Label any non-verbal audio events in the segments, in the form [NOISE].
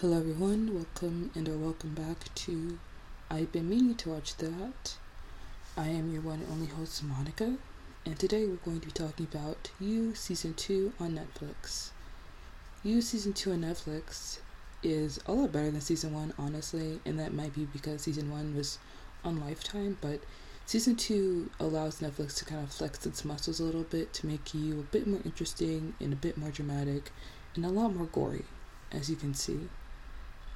Hello everyone, welcome and or welcome back to I've been meaning to watch that. I am your one and only host Monica, and today we're going to be talking about You Season 2 on Netflix. You Season 2 on Netflix is a lot better than Season 1, honestly, and that might be because Season 1 was on Lifetime, but Season 2 allows Netflix to kind of flex its muscles a little bit to make you a bit more interesting and a bit more dramatic and a lot more gory, as you can see.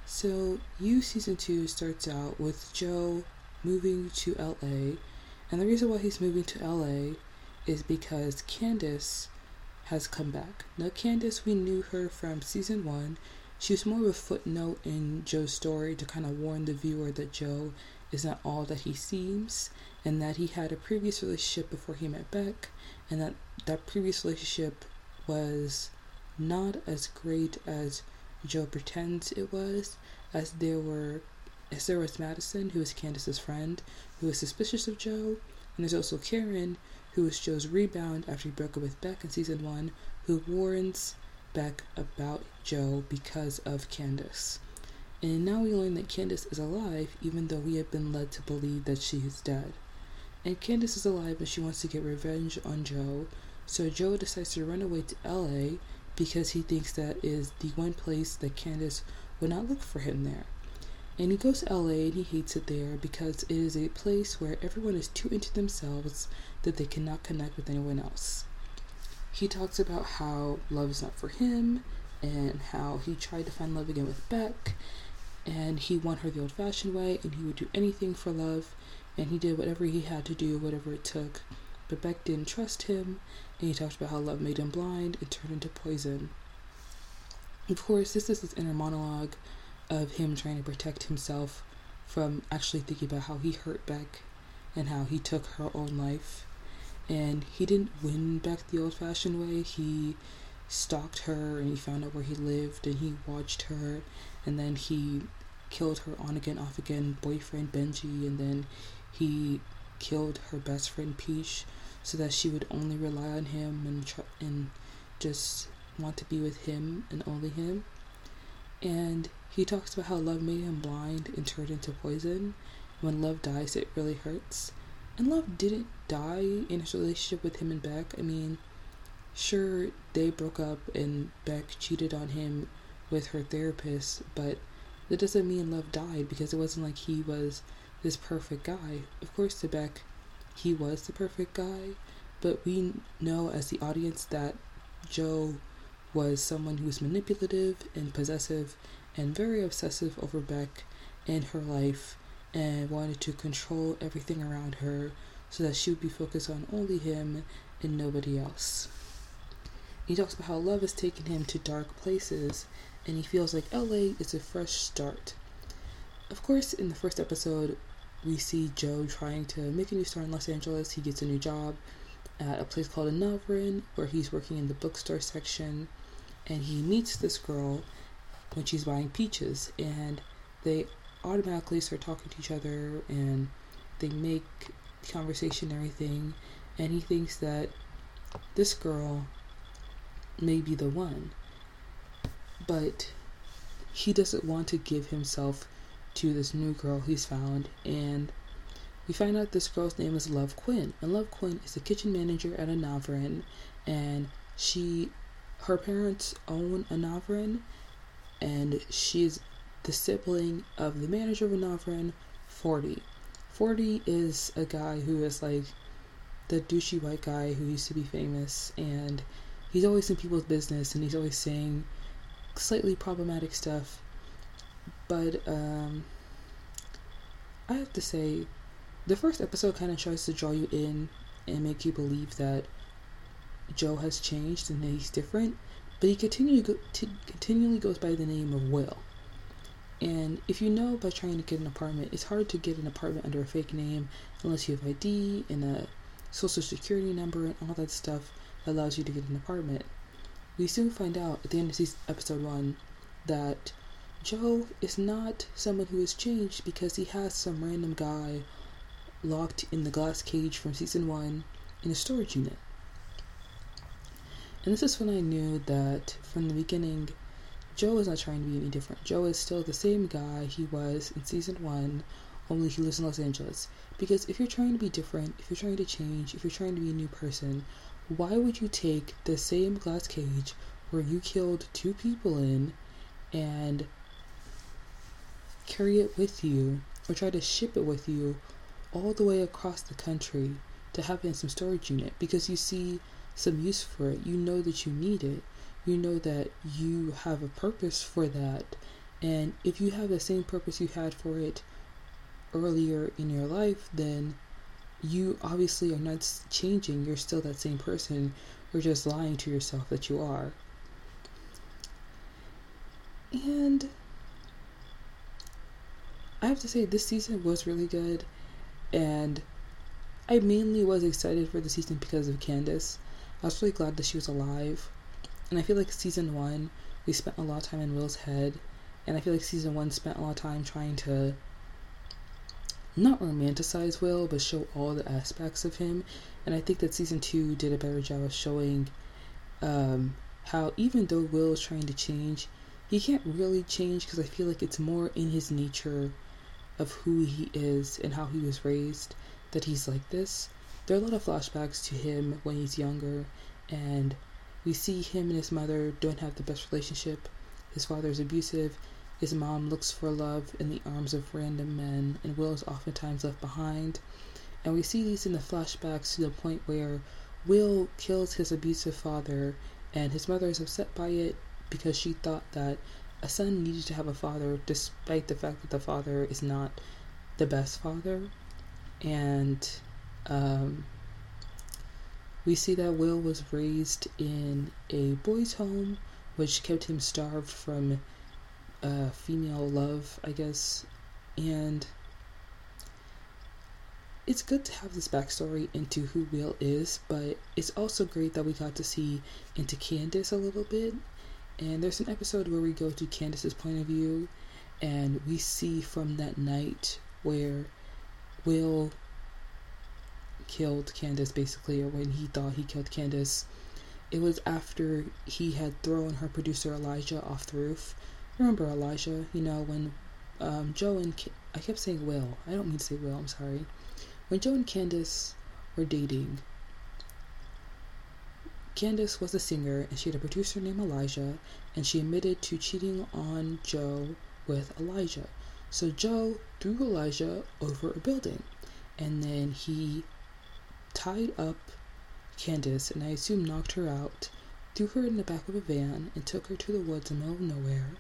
So, You season two starts out with Joe moving to LA, and the reason why he's moving to LA is because Candace has come back. Now, Candace, we knew her from season one. She was more of a footnote in Joe's story to kind of warn the viewer that Joe is not all that he seems, and that he had a previous relationship before he met Beck, and that that previous relationship was not as great as Joe pretends it was, as there were as there was Madison, who was Candace's friend, who was suspicious of Joe, and there's also Karen, who was Joe's rebound after he broke up with Beck in season one, who warns Beck about Joe because of Candace. And now we learn that Candace is alive, even though we have been led to believe that she is dead. And Candace is alive and she wants to get revenge on Joe, so Joe decides to run away to LA because he thinks that is the one place that Candace would not look for him there. And he goes to LA and he hates it there because it is a place where everyone is too into themselves that they cannot connect with anyone else. He talks about how love is not for him and how he tried to find love again with Beck and he won her the old fashioned way and he would do anything for love and he did whatever he had to do, whatever it took. But Beck didn't trust him and he talked about how love made him blind and turned into poison. Of course, this is his inner monologue of him trying to protect himself from actually thinking about how he hurt Beck and how he took her own life. And he didn't win Beck the old fashioned way. He stalked her and he found out where he lived and he watched her and then he killed her on again, off again boyfriend Benji and then he killed her best friend Peach so that she would only rely on him and tr- and just want to be with him and only him. And he talks about how love made him blind and turned into poison. When love dies, it really hurts. And love didn't die in his relationship with him and Beck. I mean, sure, they broke up and Beck cheated on him with her therapist, but that doesn't mean love died because it wasn't like he was this perfect guy. Of course, to Beck, he was the perfect guy, but we know as the audience that Joe was someone who was manipulative and possessive and very obsessive over Beck and her life and wanted to control everything around her so that she would be focused on only him and nobody else. He talks about how love has taken him to dark places and he feels like LA is a fresh start. Of course, in the first episode, we see Joe trying to make a new start in Los Angeles. He gets a new job at a place called Anavrin, where he's working in the bookstore section, and he meets this girl when she's buying peaches, and they automatically start talking to each other, and they make conversation and everything, and he thinks that this girl may be the one, but he doesn't want to give himself to this new girl he's found, and we find out this girl's name is Love Quinn, and Love Quinn is the kitchen manager at Anavrin, and she, her parents own Anavrin, and she's the sibling of the manager of Anavrin, Forty. Forty is a guy who is like the douchey white guy who used to be famous, and he's always in people's business, and he's always saying slightly problematic stuff but um, I have to say, the first episode kind of tries to draw you in and make you believe that Joe has changed and that he's different, but he continually go, t- continually goes by the name of Will. And if you know by trying to get an apartment, it's hard to get an apartment under a fake name unless you have ID and a social security number and all that stuff that allows you to get an apartment. We soon find out at the end of episode one that Joe is not someone who has changed because he has some random guy locked in the glass cage from season one in a storage unit. And this is when I knew that from the beginning Joe is not trying to be any different. Joe is still the same guy he was in season one, only he lives in Los Angeles. Because if you're trying to be different, if you're trying to change, if you're trying to be a new person, why would you take the same glass cage where you killed two people in and carry it with you or try to ship it with you all the way across the country to have it in some storage unit because you see some use for it. You know that you need it. You know that you have a purpose for that. And if you have the same purpose you had for it earlier in your life, then you obviously are not changing. You're still that same person. You're just lying to yourself that you are. And I have to say, this season was really good. And I mainly was excited for the season because of Candace. I was really glad that she was alive. And I feel like season one, we spent a lot of time in Will's head. And I feel like season one spent a lot of time trying to not romanticize Will, but show all the aspects of him. And I think that season two did a better job of showing um, how, even though Will is trying to change, he can't really change because I feel like it's more in his nature of who he is and how he was raised that he's like this. There are a lot of flashbacks to him when he's younger, and we see him and his mother don't have the best relationship. His father is abusive. His mom looks for love in the arms of random men, and Will is oftentimes left behind. And we see these in the flashbacks to the point where Will kills his abusive father, and his mother is upset by it because she thought that a son needed to have a father despite the fact that the father is not the best father. And um, we see that Will was raised in a boys' home, which kept him starved from uh, female love, I guess. And it's good to have this backstory into who Will is, but it's also great that we got to see into Candace a little bit and there's an episode where we go to Candace's point of view and we see from that night where Will killed Candace basically, or when he thought he killed Candace. It was after he had thrown her producer Elijah off the roof. Remember Elijah? You know, when um, Joe and I kept saying Will. I don't mean to say Will, I'm sorry. When Joe and Candace were dating, Candace was a singer and she had a producer named Elijah, and she admitted to cheating on Joe with Elijah. So Joe threw Elijah over a building, and then he tied up Candace and I assume knocked her out, threw her in the back of a van, and took her to the woods in the middle of nowhere.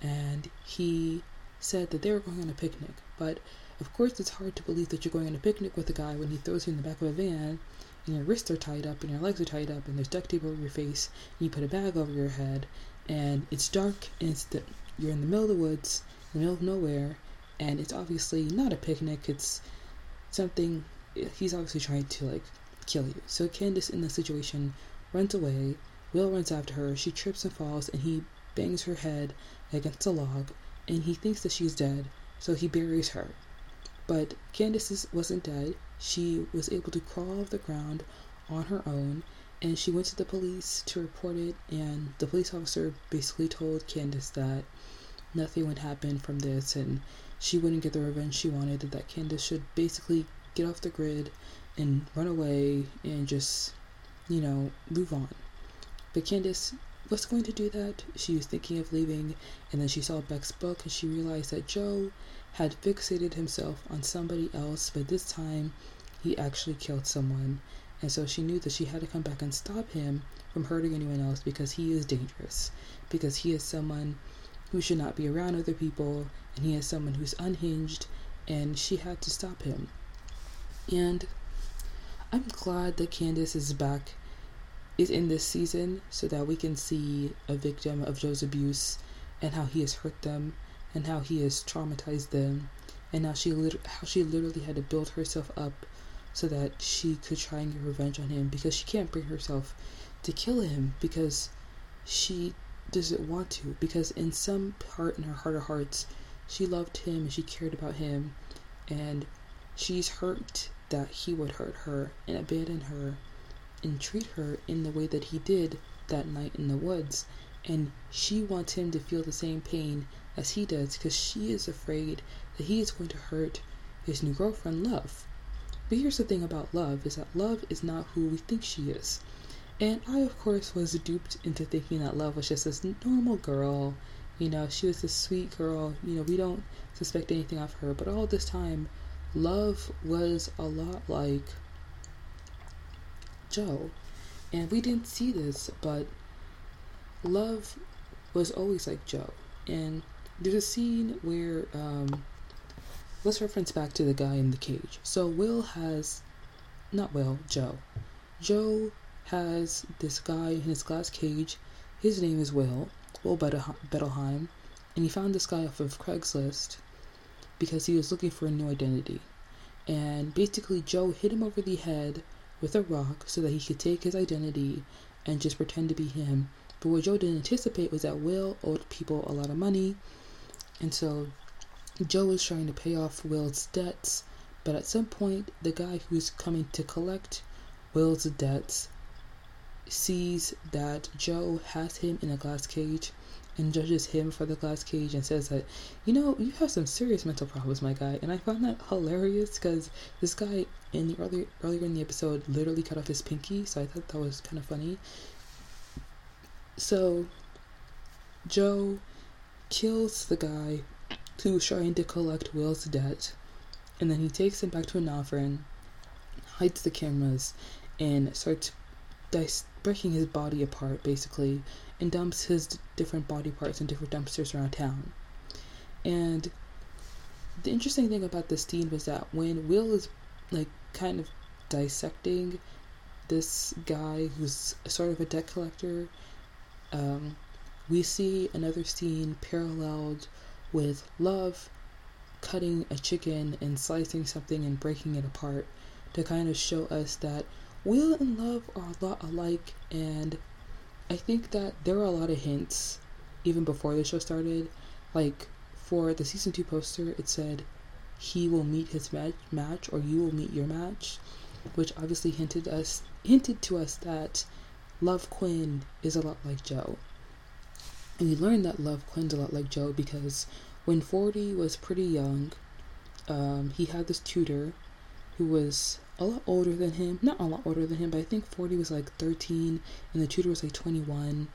And he said that they were going on a picnic, but of course it's hard to believe that you're going on a picnic with a guy when he throws you in the back of a van and your wrists are tied up and your legs are tied up and there's duct tape over your face and you put a bag over your head and it's dark and it's the, you're in the middle of the woods in the middle of nowhere and it's obviously not a picnic it's something he's obviously trying to like kill you. So candace in the situation runs away will runs after her she trips and falls and he bangs her head against a log and he thinks that she's dead so he buries her. But candace wasn't dead she was able to crawl off the ground on her own and she went to the police to report it and the police officer basically told Candace that nothing would happen from this and she wouldn't get the revenge she wanted and that Candace should basically get off the grid and run away and just you know move on. But Candace was going to do that. She was thinking of leaving and then she saw Beck's book and she realized that Joe had fixated himself on somebody else, but this time he actually killed someone. And so she knew that she had to come back and stop him from hurting anyone else because he is dangerous. Because he is someone who should not be around other people, and he is someone who's unhinged, and she had to stop him. And I'm glad that Candace is back, is in this season, so that we can see a victim of Joe's abuse and how he has hurt them and how he has traumatized them and how she lit- how she literally had to build herself up so that she could try and get revenge on him because she can't bring herself to kill him because she doesn't want to because in some part in her heart of hearts she loved him and she cared about him and she's hurt that he would hurt her and abandon her and treat her in the way that he did that night in the woods and she wants him to feel the same pain as he does because she is afraid that he is going to hurt his new girlfriend, Love. But here's the thing about Love is that Love is not who we think she is. And I, of course, was duped into thinking that Love was just this normal girl. You know, she was this sweet girl. You know, we don't suspect anything of her. But all this time, Love was a lot like Joe. And we didn't see this, but Love was always like Joe. And there's a scene where, um, let's reference back to the guy in the cage. So Will has, not Will, Joe. Joe has this guy in his glass cage. His name is Will, Will Bettelheim, and he found this guy off of Craigslist because he was looking for a new identity. And basically, Joe hit him over the head with a rock so that he could take his identity and just pretend to be him. But what Joe didn't anticipate was that Will owed people a lot of money, and so Joe is trying to pay off Will's debts. But at some point, the guy who's coming to collect Will's debts sees that Joe has him in a glass cage and judges him for the glass cage and says that, you know, you have some serious mental problems, my guy. And I found that hilarious because this guy in the earlier earlier in the episode literally cut off his pinky, so I thought that was kind of funny. So Joe kills the guy who's trying to collect Will's debt, and then he takes him back to Anavrin, hides the cameras, and starts breaking his body apart basically and dumps his different body parts in different dumpsters around town. And the interesting thing about this scene was that when Will is like kind of dissecting this guy who's sort of a debt collector, um, we see another scene paralleled with Love cutting a chicken and slicing something and breaking it apart to kind of show us that Will and Love are a lot alike, and I think that there are a lot of hints even before the show started. Like for the season two poster, it said he will meet his match, match or you will meet your match, which obviously hinted us hinted to us that Love Quinn is a lot like Joe. And we learned that Love Quinn's a lot like Joe because when 40 was pretty young, um, he had this tutor who was a lot older than him. Not a lot older than him, but I think 40 was like 13 and the tutor was like 21.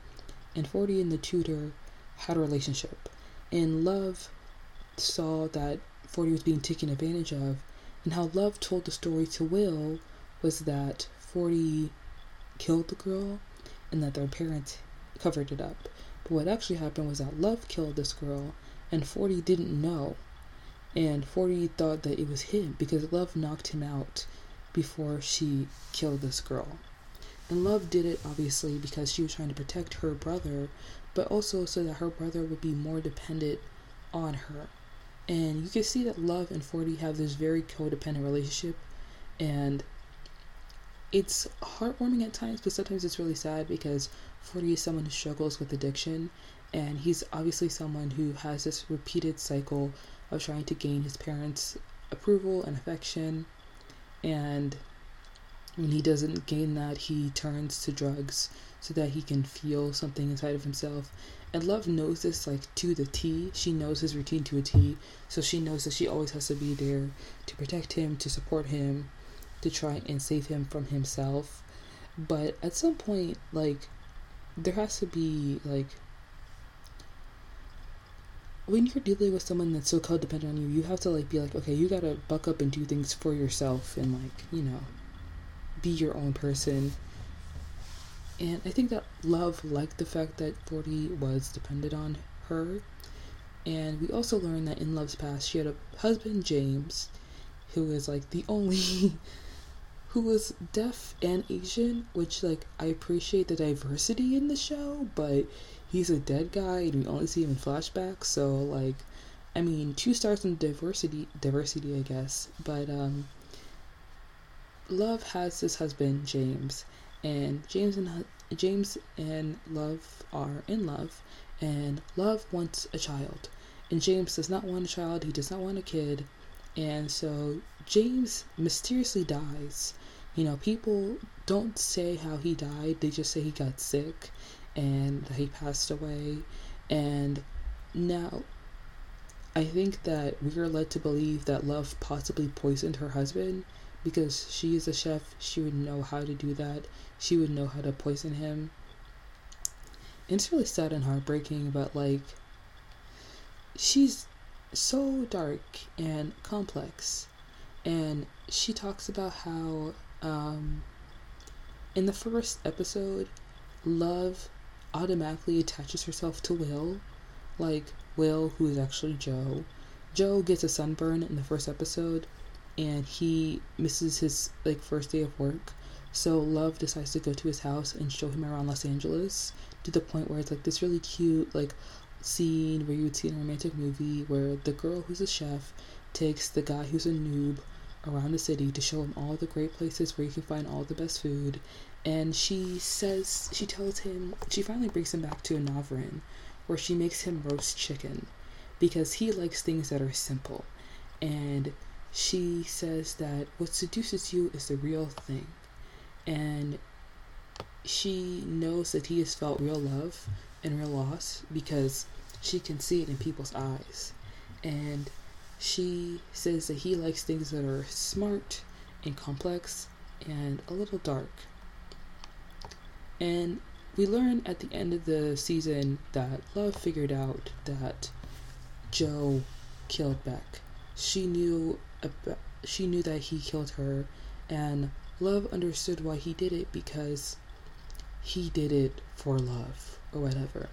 And 40 and the tutor had a relationship. And Love saw that 40 was being taken advantage of. And how Love told the story to Will was that 40 killed the girl and that their parents covered it up. But what actually happened was that Love killed this girl and 40 didn't know. And 40 thought that it was him because Love knocked him out before she killed this girl. And Love did it obviously because she was trying to protect her brother, but also so that her brother would be more dependent on her. And you can see that Love and 40 have this very codependent relationship, and it's heartwarming at times, but sometimes it's really sad because 40 is someone who struggles with addiction, and he's obviously someone who has this repeated cycle of trying to gain his parents' approval and affection and when he doesn't gain that, he turns to drugs so that he can feel something inside of himself. And Love knows this like to the T. She knows his routine to a T. So she knows that she always has to be there to protect him, to support him, to try and save him from himself. But at some point, like, there has to be like when you're dealing with someone that's so codependent on you, you have to like be like, okay, you gotta buck up and do things for yourself and like, you know, be your own person. And I think that Love liked the fact that 40 was dependent on her. And we also learned that in Love's past, she had a husband, James, who is like the only [LAUGHS] who was deaf and Asian, which like I appreciate the diversity in the show, but he's a dead guy and we only see him in flashbacks. So like, I mean, two stars in diversity, diversity, I guess. But um, Love has this husband James, and James and James and Love are in love, and Love wants a child, and James does not want a child. He does not want a kid, and so James mysteriously dies. You know, people don't say how he died; they just say he got sick and that he passed away. And now I think that we are led to believe that Love possibly poisoned her husband because she is a chef. She would know how to do that. She would know how to poison him. It's really sad and heartbreaking, but like, she's so dark and complex. And she talks about how, um, in the first episode, Love automatically attaches herself to Will. Like, Will, who is actually Joe. Joe gets a sunburn in the first episode and he misses his like first day of work. So Love decides to go to his house and show him around Los Angeles to the point where it's like this really cute like scene where you would see in a romantic movie where the girl who's a chef takes the guy who's a noob around the city to show him all the great places where you can find all the best food. And she says, she tells him, she finally brings him back to Anavrin where she makes him roast chicken because he likes things that are simple. And she says that what seduces you is the real thing. And she knows that he has felt real love and real loss because she can see it in people's eyes. And she says that he likes things that are smart and complex and a little dark. And we learn at the end of the season that Love figured out that Joe killed Beck. She knew about, she knew that he killed her and Love understood why he did it because he did it for love or whatever.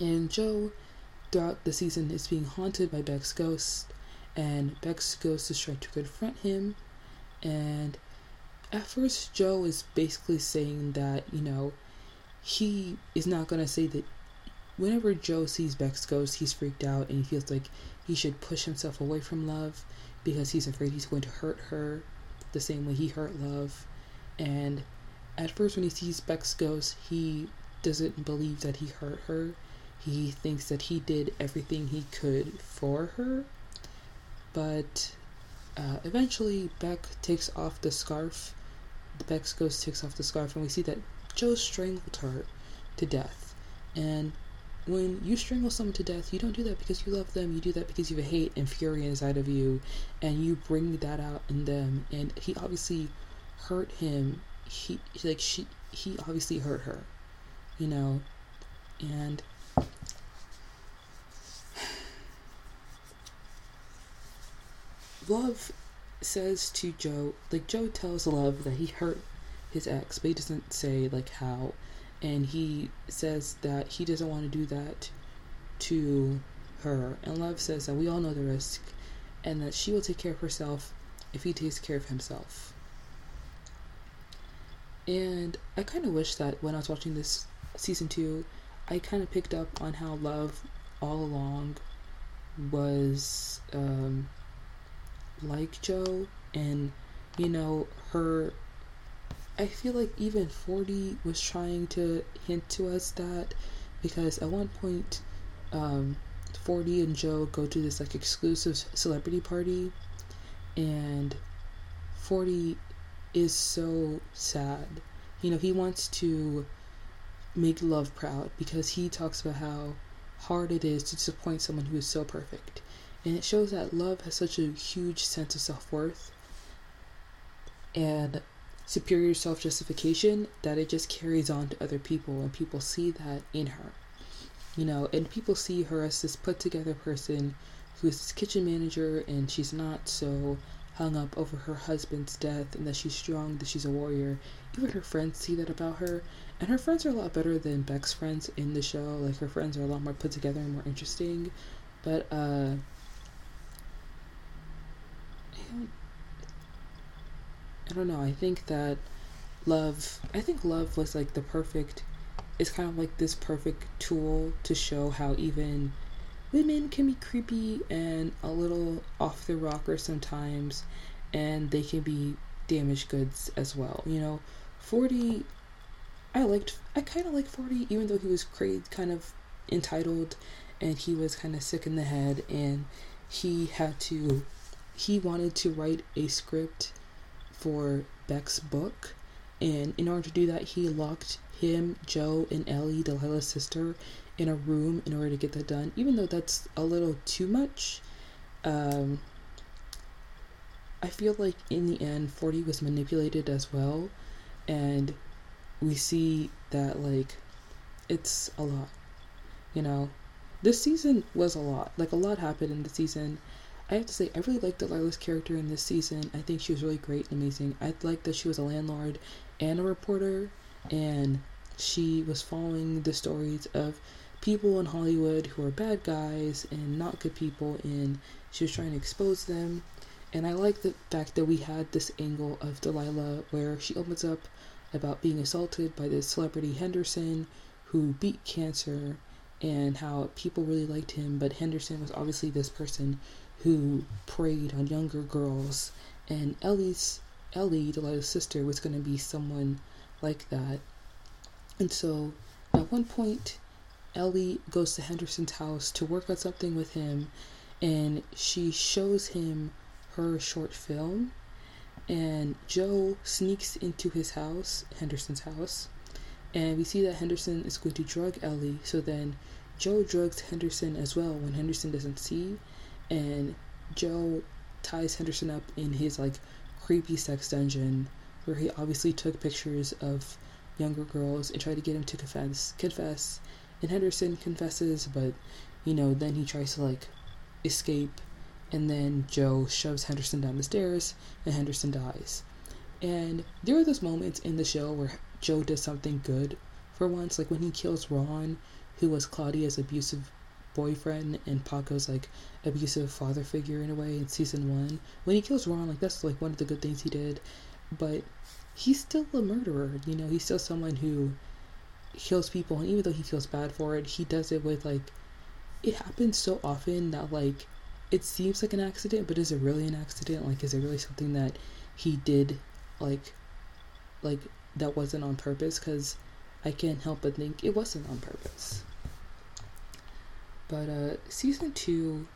And Joe throughout the season is being haunted by Beck's ghost and Beck's ghost is trying to confront him and at first Joe is basically saying that, you know, he is not gonna say that whenever Joe sees Beck's ghost, he's freaked out and he feels like he should push himself away from love because he's afraid he's going to hurt her the same way he hurt love. And at first, when he sees Beck's ghost, he doesn't believe that he hurt her. He thinks that he did everything he could for her. But uh, eventually, Beck takes off the scarf. Beck's ghost takes off the scarf, and we see that Joe strangled her to death. And when you strangle someone to death, you don't do that because you love them. You do that because you have hate and fury inside of you, and you bring that out in them. And he obviously hurt him. He like she he obviously hurt her, you know, and Love says to Joe, like Joe tells Love that he hurt his ex, but he doesn't say like how and he says that he doesn't want to do that to her. And Love says that we all know the risk and that she will take care of herself if he takes care of himself. And I kind of wish that when I was watching this season two, I kind of picked up on how Love all along was um, like Joe, and you know, her I feel like even 40 was trying to hint to us that because at one point, um, 40 and Joe go to this like exclusive celebrity party, and 40 is so sad. You know, he wants to make love proud because he talks about how hard it is to disappoint someone who is so perfect. And it shows that love has such a huge sense of self worth. And superior self justification that it just carries on to other people and people see that in her. You know, and people see her as this put together person who's this kitchen manager and she's not so hung up over her husband's death and that she's strong, that she's a warrior. Even her friends see that about her. And her friends are a lot better than Beck's friends in the show. Like her friends are a lot more put together and more interesting. But uh I don't know. I think that love, I think love was like the perfect, it's kind of like this perfect tool to show how even women can be creepy and a little off the rocker sometimes, and they can be damaged goods as well. You know, 40, I liked, I kind of like 40, even though he was kind of entitled and he was kind of sick in the head and he had to, he wanted to write a script for Beck's book. And in order to do that, he locked him, Joe, and Ellie, Delilah's sister, in a room in order to get that done, even though that's a little too much. Um, I feel like in the end, 40 was manipulated as well, and we see that, like, it's a lot. You know, this season was a lot. Like, a lot happened in the season. I have to say, I really liked Delilah's character in this season. I think she was really great and amazing. I liked that she was a landlord and a reporter, and she was following the stories of people in Hollywood who are bad guys and not good people, and she was trying to expose them. And I like the fact that we had this angle of Delilah where she opens up about being assaulted by this celebrity Henderson who beat cancer and how people really liked him, but Henderson was obviously this person who preyed on younger girls, and Ellie's Ellie, Delilah's sister, was going to be someone like that. And so, at one point, Ellie goes to Henderson's house to work on something with him, and she shows him her short film. And Joe sneaks into his house, Henderson's house, and we see that Henderson is going to drug Ellie. So then Joe drugs Henderson as well when Henderson doesn't see, and Joe ties Henderson up in his like creepy sex dungeon where he obviously took pictures of younger girls and tried to get him to confess confess and Henderson confesses but you know then he tries to like escape and then Joe shoves Henderson down the stairs and Henderson dies. And there are those moments in the show where Joe does something good for once, like when he kills Ron, who was Claudia's abusive boyfriend and Paco's like abusive father figure in a way in season one. When he kills Ron, like that's like one of the good things he did. But he's still a murderer, you know, he's still someone who kills people and even though he feels bad for it, he does it with like it happens so often that like it seems like an accident, but is it really an accident? Like is it really something that he did like like that wasn't on purpose cuz I can't help but think it wasn't on purpose. But uh, season two,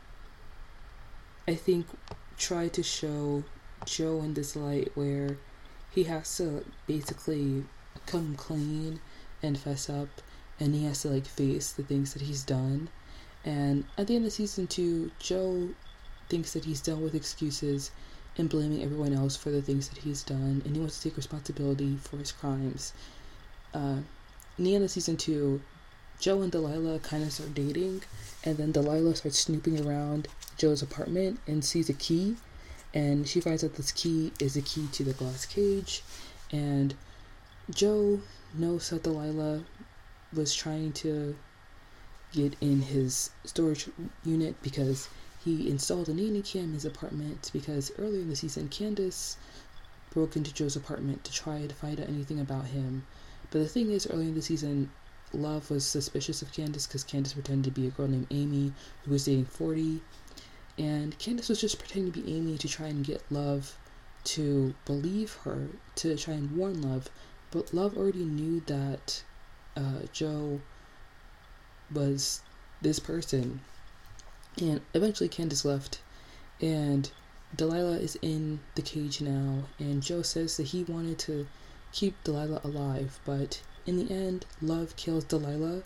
I think, tried to show Joe in this light where he has to basically come clean and fess up, and he has to like face the things that he's done. And at the end of season two, Joe thinks that he's done with excuses and blaming everyone else for the things that he's done, and he wants to take responsibility for his crimes. Uh, in the end of season two, Joe and Delilah kind of start dating, and then Delilah starts snooping around Joe's apartment and sees a key, and she finds out this key is a key to the glass cage, and Joe knows that Delilah was trying to get in his storage unit because he installed a nanny cam in his apartment because earlier in the season Candace broke into Joe's apartment to try to find out anything about him. But the thing is, earlier in the season, Love was suspicious of Candace because Candace pretended to be a girl named Amy who was dating 40. And Candace was just pretending to be Amy to try and get Love to believe her, to try and warn Love. But Love already knew that uh, Joe was this person. And eventually Candace left. And Delilah is in the cage now. And Joe says that he wanted to keep Delilah alive, but in the end, Love kills Delilah,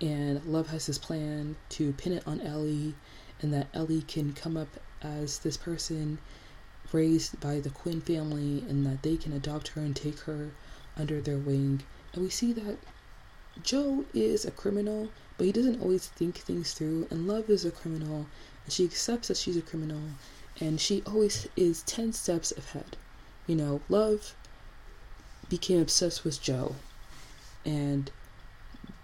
and Love has his plan to pin it on Ellie, and that Ellie can come up as this person raised by the Quinn family, and that they can adopt her and take her under their wing. And we see that Joe is a criminal, but he doesn't always think things through, and Love is a criminal, and she accepts that she's a criminal, and she always is 10 steps ahead. You know, Love became obsessed with Joe and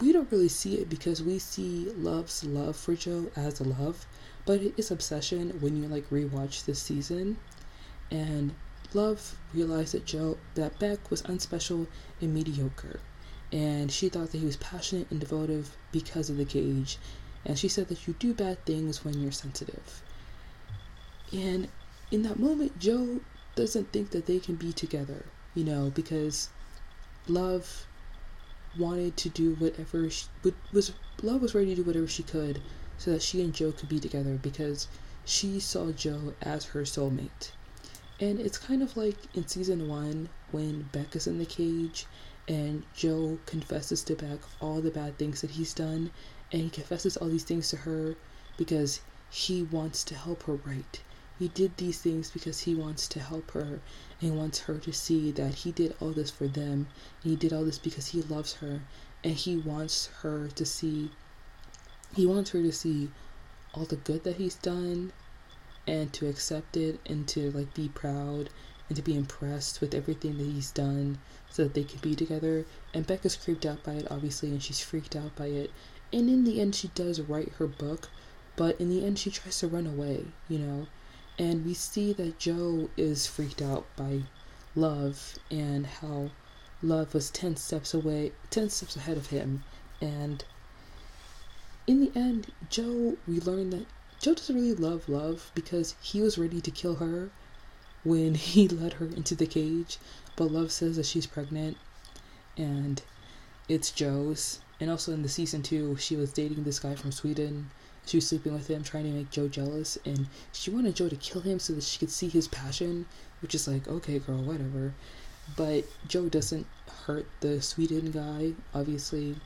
we don't really see it because we see Love's love for Joe as a love, but it is obsession when you like rewatch this season. And Love realized that Joe that Beck was unspecial and mediocre. And she thought that he was passionate and devotive because of the cage. And she said that you do bad things when you're sensitive. And in that moment, Joe doesn't think that they can be together, you know, because Love wanted to do whatever she was love was ready to do whatever she could so that she and Joe could be together because she saw Joe as her soulmate. And it's kind of like in season one when Beck is in the cage and Joe confesses to Beck all the bad things that he's done, and he confesses all these things to her because he wants to help her right. He did these things because he wants to help her and wants her to see that he did all this for them. And he did all this because he loves her and he wants her to see he wants her to see all the good that he's done and to accept it and to like be proud and to be impressed with everything that he's done so that they can be together. And Becca's creeped out by it obviously and she's freaked out by it. And in the end she does write her book, but in the end she tries to run away, you know. And we see that Joe is freaked out by love and how love was 10 steps away, 10 steps ahead of him. And in the end, Joe, we learn that Joe doesn't really love love because he was ready to kill her when [LAUGHS] he let her into the cage. But love says that she's pregnant and it's Joe's. And also in the season two, she was dating this guy from Sweden she was sleeping with him, trying to make Joe jealous, and she wanted Joe to kill him so that she could see his passion, which is like, okay, girl, whatever. But Joe doesn't hurt the Sweden guy, obviously,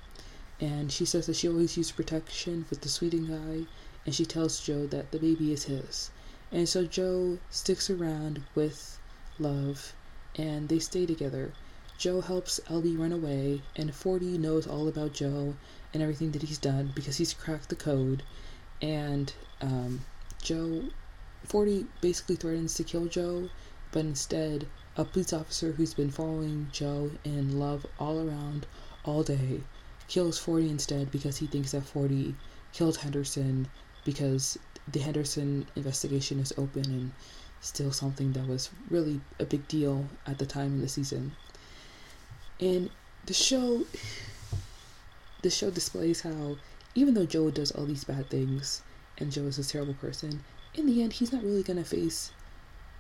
and she says that she always used protection with the Sweden guy, and she tells Joe that the baby is his. And so Joe sticks around with Love, and they stay together. Joe helps Ellie run away, and Forty knows all about Joe and everything that he's done because he's cracked the code and um, Joe, 40 basically threatens to kill Joe, but instead, a police officer who's been following Joe and Love all around all day kills 40 instead because he thinks that 40 killed Henderson because the Henderson investigation is open and still something that was really a big deal at the time in the season. And the show [SIGHS] the show displays how even though Joe does all these bad things and Joe is a terrible person, in the end, he's not really going to face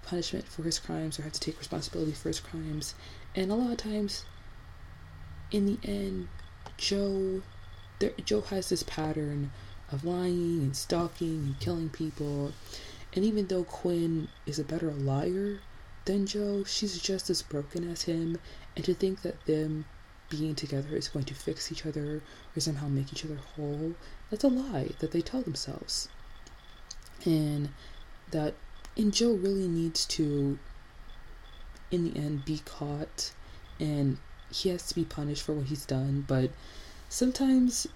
punishment for his crimes or have to take responsibility for his crimes. And a lot of times, in the end, Joe, there, Joe has this pattern of lying and stalking and killing people. And even though Quinn is a better liar than Joe, she's just as broken as him. And to think that them being together is going to fix each other or somehow make each other whole. That's a lie that they tell themselves. And that and Joe really needs to in the end be caught and he has to be punished for what he's done, but sometimes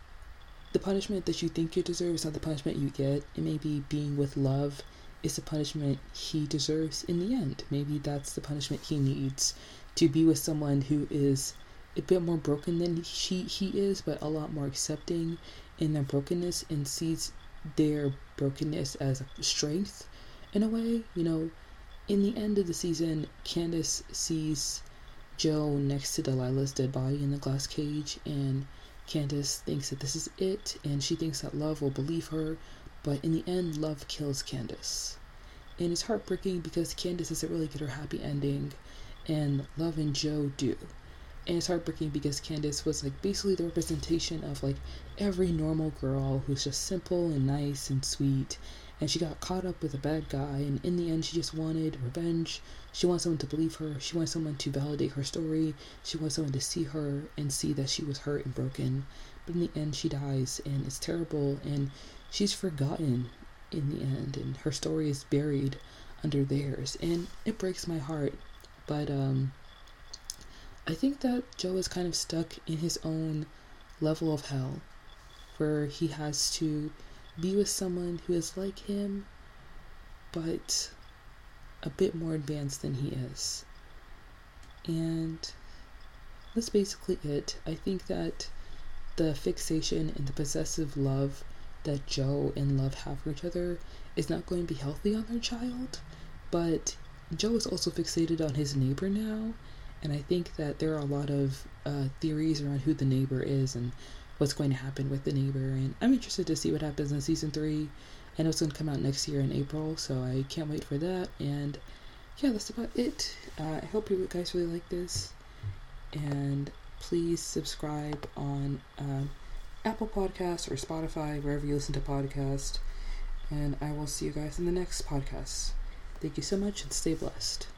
the punishment that you think you deserve is not the punishment you get. It may be being with love is the punishment he deserves in the end. Maybe that's the punishment he needs to be with someone who is a bit more broken than she he is, but a lot more accepting in their brokenness and sees their brokenness as a strength in a way. You know, in the end of the season, Candace sees Joe next to Delilah's dead body in the glass cage, and Candace thinks that this is it, and she thinks that love will believe her, but in the end, love kills Candace. And it's heartbreaking because Candace doesn't really get her happy ending, and Love and Joe do and it's heartbreaking because Candace was like basically the representation of like every normal girl who's just simple and nice and sweet. And she got caught up with a bad guy and in the end she just wanted revenge. She wants someone to believe her. She wants someone to validate her story. She wants someone to see her and see that she was hurt and broken. But in the end she dies and it's terrible and she's forgotten in the end and her story is buried under theirs. And it breaks my heart but um I think that Joe is kind of stuck in his own level of hell where he has to be with someone who is like him but a bit more advanced than he is. And that's basically it. I think that the fixation and the possessive love that Joe and Love have for each other is not going to be healthy on their child, but Joe is also fixated on his neighbor now, and I think that there are a lot of uh, theories around who the neighbor is and what's going to happen with the neighbor. And I'm interested to see what happens in season three. I know it's going to come out next year in April, so I can't wait for that. And yeah, that's about it. Uh, I hope you guys really like this. And please subscribe on um, Apple Podcasts or Spotify, wherever you listen to podcasts. And I will see you guys in the next podcast. Thank you so much and stay blessed.